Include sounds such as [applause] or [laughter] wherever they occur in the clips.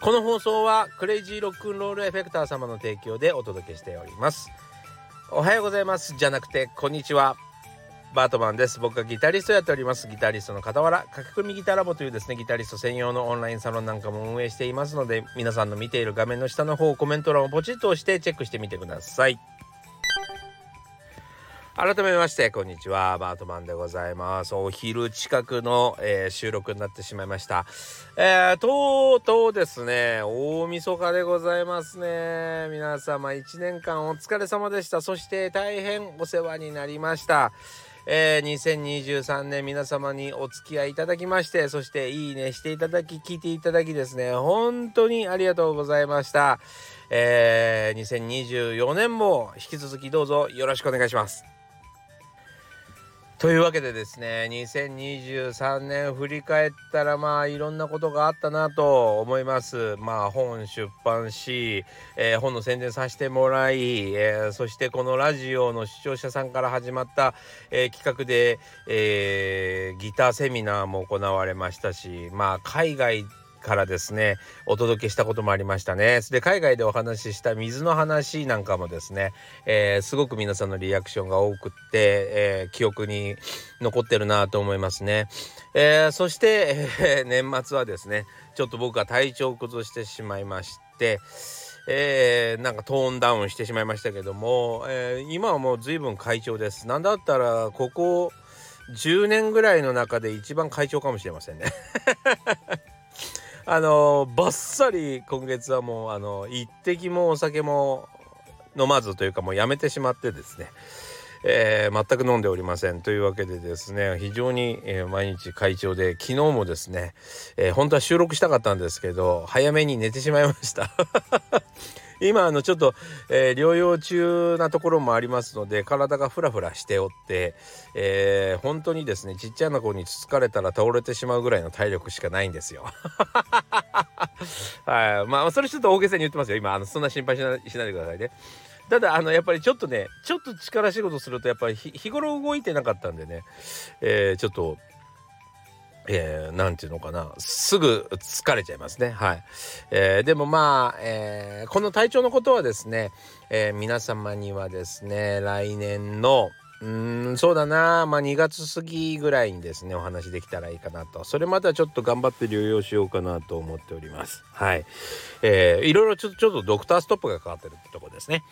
この放送はクレイジーロックンロールエフェクター様の提供でお届けしております。おはようございます。じゃなくてこんにちは。バートマンです。僕がギタリストやっております。ギタリストの傍ら駆け込みギタラボというですねギタリスト専用のオンラインサロンなんかも運営していますので皆さんの見ている画面の下の方コメント欄をポチッと押してチェックしてみてください。改めましてこんにちは。バートマンでございます。お昼近くの、えー、収録になってしまいました。えー、とうとうですね。大晦日でございますね。皆様1年間お疲れ様でした。そして大変お世話になりました。えー、2023年皆様にお付き合いいただきましてそしていいねしていただき聞いていただきですね。本当にありがとうございました。えー、2024年も引き続きどうぞよろしくお願いします。というわけでですね2023年振り返ったらまあいろんなことがあったなと思います。まあ本出版し、えー、本の宣伝させてもらい、えー、そしてこのラジオの視聴者さんから始まった、えー、企画で、えギターセミナーも行われましたしまあ海外からですねお届けしたこともありましたね。で海外でお話しした水の話なんかもですね、えー、すごく皆さんのリアクションが多くって、えー、記憶に残ってるなと思いますね、えー、そして、え年末はですねちょっと僕は体調を崩してしまいましてえー、なんかトーンダウンしてしまいましたけども、えー、今はもう随分快調です。なんだったらここ10年ぐらいの中で一番快調かもしれませんね。あのバッサリ今月はもうあの一滴もお酒も飲まずというかもうやめてしまってですね、えー、全く飲んでおりませんというわけでですね非常に、えー、毎日会長で昨日もですね、えー、本当は収録したかったんですけど早めに寝てしまいました [laughs] 今あのちょっと、えー、療養中なところもありますので体がフラフラしておって、えー、本当にですねちっちゃな子につつかれたら倒れてしまうぐらいの体力しかないんですよ。[laughs] はいまあそれちょっと大げさに言ってますよ今あのそんな心配しなしないでくださいね。ただあのやっぱりちょっとねちょっと力仕事するとやっぱり日頃動いてなかったんでね、えー、ちょっとえー、ていうのかな。すぐ疲れちゃいますね。はい、えー、でもまあ、えー、この体調のことはですね、えー、皆様にはですね来年のうんそうだな。まあ2月過ぎぐらいにですねお話できたらいいかなと。それまではちょっと頑張って療養しようかなと思っております。はい。えー、いろいろちょちょっとドクターストップがかかってるってとこですね。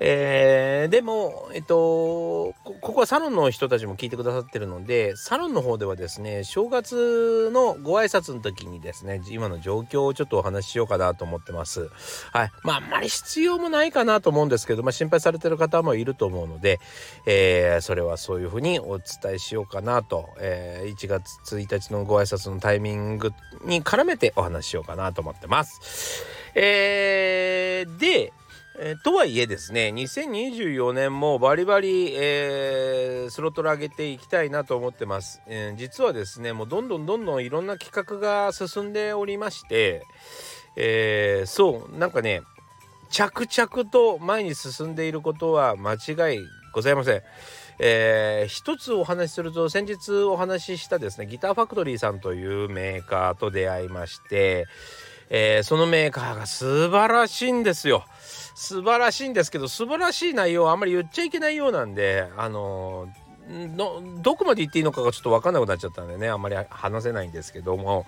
えー、でも、えっとこ、こはサロンの人たちも聞いてくださってるので、サロンの方ではですね、正月のご挨拶の時にですね、今の状況をちょっとお話ししようかなと思ってます。はい。まあ、あんまり必要もないかなと思うんですけど、まあ、心配されてる方もいると思うので、えー、それはそういうふうにお伝えしようかなと、えー、1月1日のご挨拶のタイミングに絡めてお話ししようかなと思ってます。えー、で、えー、とはいえですね2024年もバリバリ、えー、スロットル上げていきたいなと思ってます、えー、実はですねもうどんどんどんどんいろんな企画が進んでおりまして、えそうなんかね着々と前に進んでいることは間違いございません。えー、一つお話しすると先日お話ししたですねギターファクトリーさんというメーカーと出会いまして、えー、そのメーカーが素晴らしいんですよ。素晴らしいんですけど素晴らしい内容はあんまり言っちゃいけないようなんであののどこまで言っていいのかがちょっと分かんなくなっちゃったんでねあんまり話せないんですけども、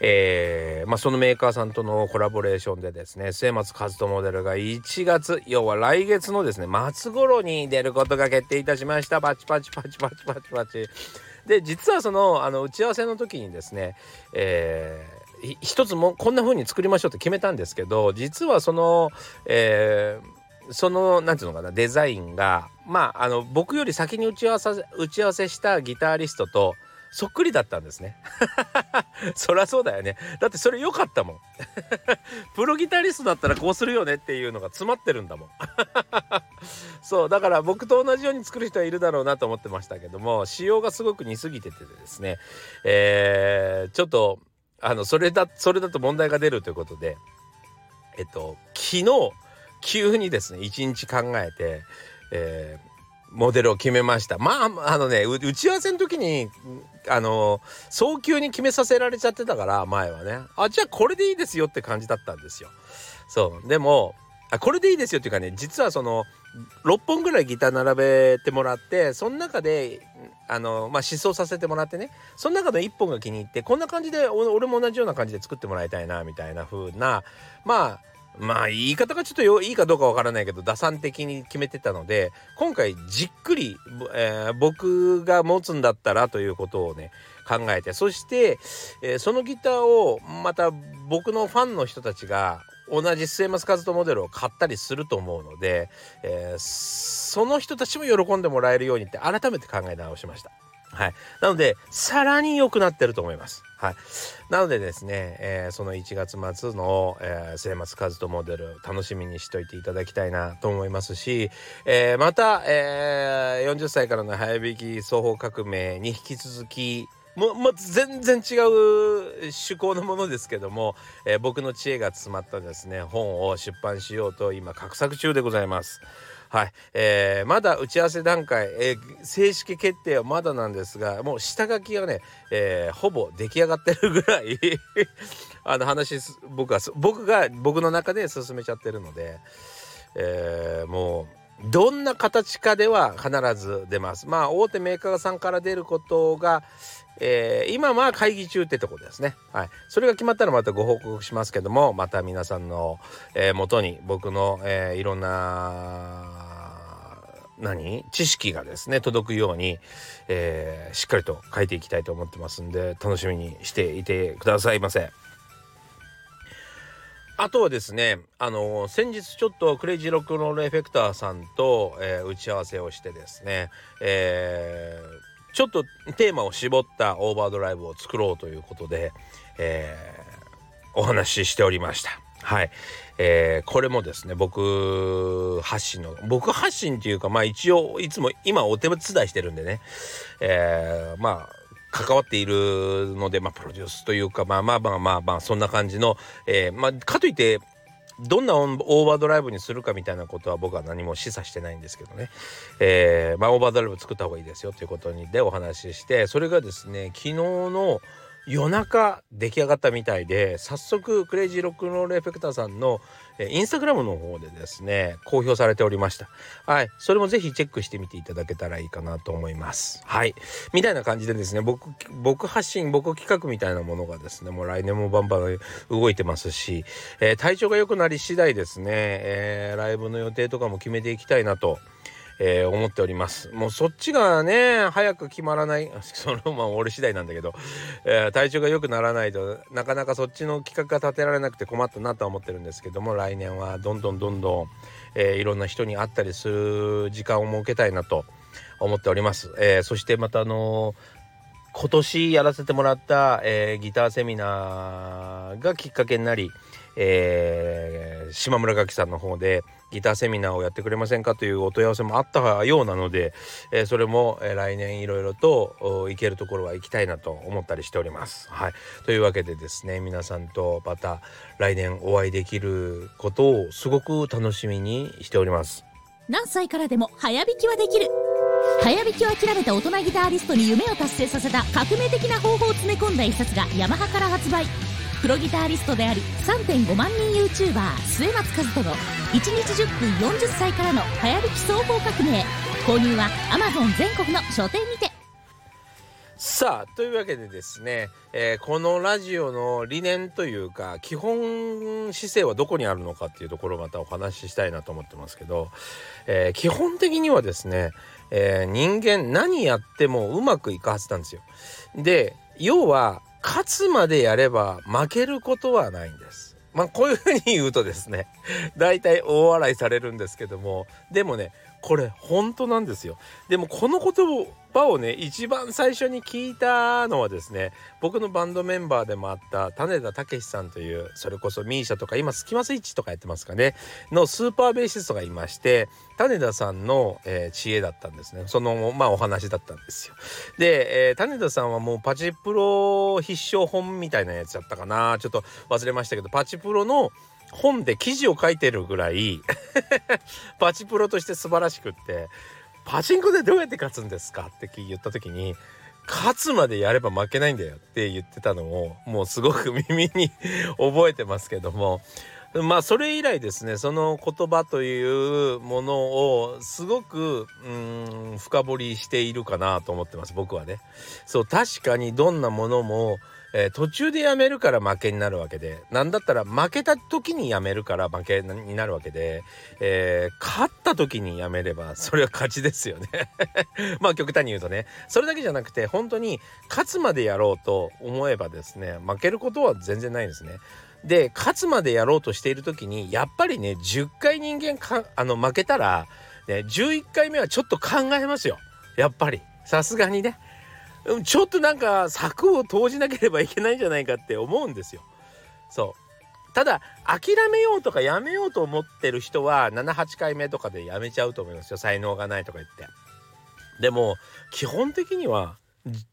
えーまあ、そのメーカーさんとのコラボレーションでですね末松和人モデルが1月要は来月のですね末頃に出ることが決定いたしました。パチパチパチパチパチパチ。で実はそのあの打ち合わせの時にですね、えー一つもこんな風に作りましょうって決めたんですけど実はその、えー、その何て言うのかなデザインがまああの僕より先に打ち合わせ打ち合わせしたギタリストとそっくりだったんですね。[laughs] そりゃそうだよね。だってそれ良かったもん。[laughs] プロギタリストだったらこうするよねっていうのが詰まってるんだもん。[laughs] そうだから僕と同じように作る人はいるだろうなと思ってましたけども仕様がすごく似すぎててですね。えー、ちょっとあのそれだそれだと問題が出るということでえっと昨日急にですね一日考えて、えモデルを決めました。まああのね打ち合わせの時にあの早急に決めさせられちゃってたから前はね。あじゃあこれでいいですよって感じだったんですよ。そう。でもあこれでいいですよっていうかね実はその6本ぐらいギター並べてもらってその中であのまあ思想させてもらってねその中の1本が気に入ってこんな感じで俺も同じような感じで作ってもらいたいなみたいな風なまあまあ言い方がちょっといいかどうかわからないけど打算的に決めてたので今回じっくり、えー、僕が持つんだったらということをね考えてそして、えー、そのギターをまた僕のファンの人たちが同じ末松和人モデルを買ったりすると思うので、えー、その人たちも喜んでもらえるようにって改めて考え直しました。はい、なのでさらに良くなってると思います。はい、なのでですね、えー、その1月末の、えー、末松和人モデル楽しみにしといていただきたいなと思いますし、えー、また、えー、40歳からの早引き双方革命に引き続きもも全然違う趣向のものですけども、えー、僕の知恵が詰まったですね本を出版しようと今画策中でございます。はい、えー、まだ打ち合わせ段階、えー、正式決定はまだなんですがもう下書きがね、えー、ほぼ出来上がってるぐらい [laughs] あの話僕は僕が僕の中で進めちゃってるので、えー、もうどんな形かでは必ず出ます。まあ大手メーカーさんから出ることが、えー、今は会議中ってとこですね。はい。それが決まったらまたご報告しますけども、また皆さんの、えー、元に僕の、えー、いろんな、何？知識がですね、届くように、えー、しっかりと書いていきたいと思ってますんで、楽しみにしていてくださいませ。あとはですね、あの、先日ちょっとクレイジーロックロールエフェクターさんと、えー、打ち合わせをしてですね、えー、ちょっとテーマを絞ったオーバードライブを作ろうということで、えー、お話ししておりました。はい。えー、これもですね、僕発信の、僕発信っていうか、まあ一応、いつも今お手伝いしてるんでね、えー、まあ、関わっているので、まあ、プロデュースというか、まあまあまあまあまあ、そんな感じの、えー、まあ、かといって、どんなオーバードライブにするかみたいなことは僕は何も示唆してないんですけどね、えー、まあ、オーバードライブ作った方がいいですよということにでお話ししてそれがですね昨日の夜中出来上がったみたいで早速クレイジーロックンロールエフェクターさんのインスタグラムの方でですね公表されておりました。はい。それもぜひチェックしてみていただけたらいいかなと思います。はい。みたいな感じでですね僕僕発信僕企画みたいなものがですねもう来年もバンバン動いてますし、えー、体調が良くなり次第ですね、えー、ライブの予定とかも決めていきたいなとえー、思っております。もうそっちがね、早く決まらない、[laughs] そのまあ俺次第なんだけど、えー、体調が良くならないとなかなかそっちの企画が立てられなくて困ったなとは思ってるんですけども、来年はどんどんどんどん、えー、いろんな人に会ったりする時間を設けたいなと思っております。え、そしてまたあの今年やらせてもらった、え、ギターセミナーがきっかけになり、えー、島村楽器さんの方でギターセミナーをやってくれませんかというお問い合わせもあったようなので、えー、それも、えー、来年いろいろと行けるところは行きたいなと思ったりしております。はい、というわけでですね皆さんとまた来年お会いできることをすごく楽しみにしております。何歳からでも早弾きはできる早弾きを諦めた大人ギタリストに夢を達成させた革命的な方法を詰め込んだ一冊がヤマハから発売プロギタリストであり3.5万人 YouTuber 末松和人の1日10分40歳からの早弾き総合革命購入は Amazon 全国の書店にてさあというわけでですね、えー、このラジオの理念というか基本姿勢はどこにあるのかっていうところをまたお話ししたいなと思ってますけど、えー、基本的にはですね、えー、人間何やってもうまくいくはずなんですよ。で要は勝つまでやれば負けることはないんです。まあこういうふうに言うとですね大体大笑いされるんですけどもでもねこれ本当なんですよ。でもこの言葉をね一番最初に聞いたのはですね僕のバンドメンバーでもあった種田武さんというそれこそ misia とか今スキマスイッチとかやってますかねのスーパーベーシストがいまして種田さんの、えー、知恵だったんですねそのまあお話だったんですよ。で、えー、種田さんはもうパチプロ必勝本みたいなやつだったかなちょっと忘れましたけどパチプロの本で記事を書いてるぐらい [laughs] パチプロとして素晴らしくってパチンコでどうやって勝つんですかって言った時に勝つまでやれば負けないんだよって言ってたのをもうすごく耳に [laughs] 覚えてますけどもまあそれ以来ですねその言葉というものをすごくうん深掘りしているかなと思ってます僕はね。そう確かにどんなものもえー、途中でやめるから負けになるわけでなんだったら負けた時にやめるから負けになるわけで、えー、勝った時にやめればそれは勝ちですよね [laughs] まあ極端に言うとねそれだけじゃなくて本当に勝つまでやろうと思えばですね負けることは全然ないんですね。で勝つまでやろうとしている時にやっぱりね10回人間かあの負けたら、ね、11回目はちょっと考えますよやっぱりさすがにね。ちょっとなんか策を投じなければいけないんじゃないかって思うんですよ。そうただ諦めようとかやめようと思ってる人は78回目とかでやめちゃうと思いますよ才能がないとか言って。でも基本的には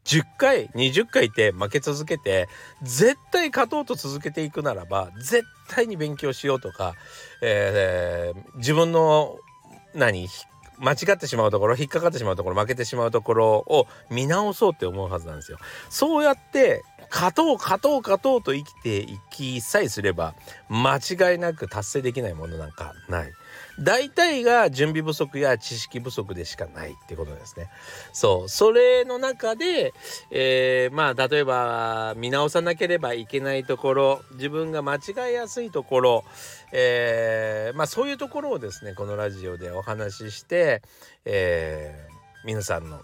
10回20回って負け続けて絶対勝とうと続けていくならば絶対に勉強しようとか、えー、自分の何間違ってしまうところ引っかかってしまうところ負けてしまうところを見直そうって思うはずなんですよ。そうやって勝とう勝とう勝とうと生きていきさえすれば間違いなく達成できないものなんかない。大体が準備不足や知識不足でしかないってことですね。そう。それの中で、えー、まあ、例えば、見直さなければいけないところ、自分が間違いやすいところ、えー、まあ、そういうところをですね、このラジオでお話しして、えー、皆さんの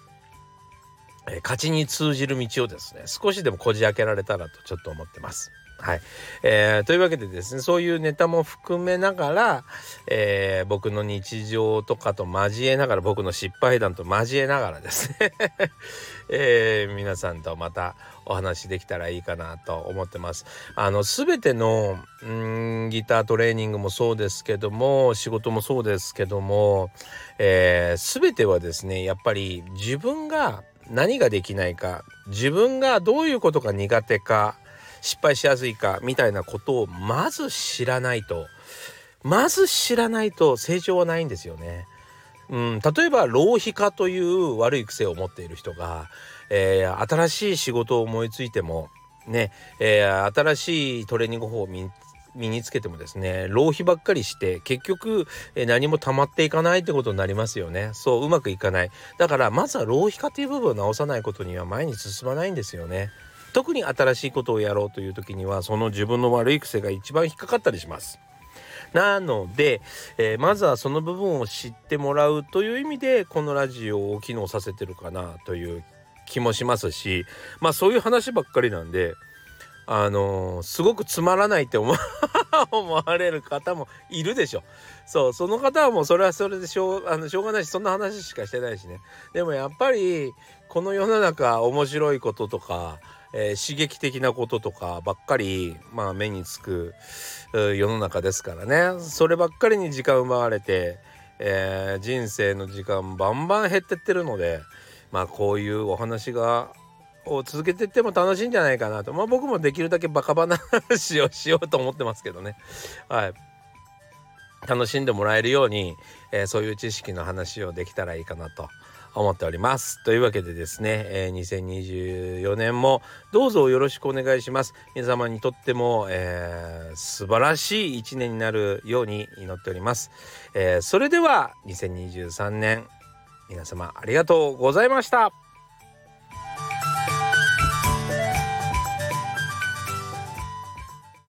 え勝ちに通じる道をですね少しでもこじ開けられたらとちょっと思ってます。はい、えー、というわけでですねそういうネタも含めながら、えー、僕の日常とかと交えながら僕の失敗談と交えながらですね、[laughs] えー、皆さんとまたお話できたらいいかなと思ってます。あの全てのんギタートレーニングもそうですけども仕事もそうですけども、えー、全てはですねやっぱり自分が何ができないか自分がどういうことが苦手か失敗しやすいかみたいなことをまず知らないとまず知らないと成長はないんですよね。うん、例えば浪費家という悪い癖を持っている人が、えー、新しい仕事を思いついてもね、えー、新しいトレーニング法を身につけてもですね浪費ばっかりして結局、えー、何も溜まっていかないってことになりますよねそううまくいかないだからまずは浪費家という部分を直さないことには前に進まないんですよね。特に新しいことをやろうという時にはその自分の悪い癖が一番引っかかったりします。なので、えー、まずはその部分を知ってもらうという意味でこのラジオを機能させてるかなという気もしますしまあそういう話ばっかりなんであの、すごくつまらないって [laughs] 思われる方もいるでしょ。そうその方はもうそれはそれでしょうあのしょうがないしそんな話しかしてないしね。でもやっぱりこの世の中面白いこととかえー、刺激的なこととかばっかり、まあ、目につく世の中ですからねそればっかりに時間奪われて、えー、人生の時間バンバン減ってってるのでまあこういうお話がを続けていっても楽しいんじゃないかなとまあ僕もできるだけバカ話をしようと思ってますけどねはい楽しんでもらえるように、えー、そういう知識の話をできたらいいかなと思っております。というわけでですね、えー、2024年もどうぞよろしくお願いします。皆様にとっても、えー、素晴らしい一年になるように祈っております。えー、それでは2023年皆様ありがとうございました。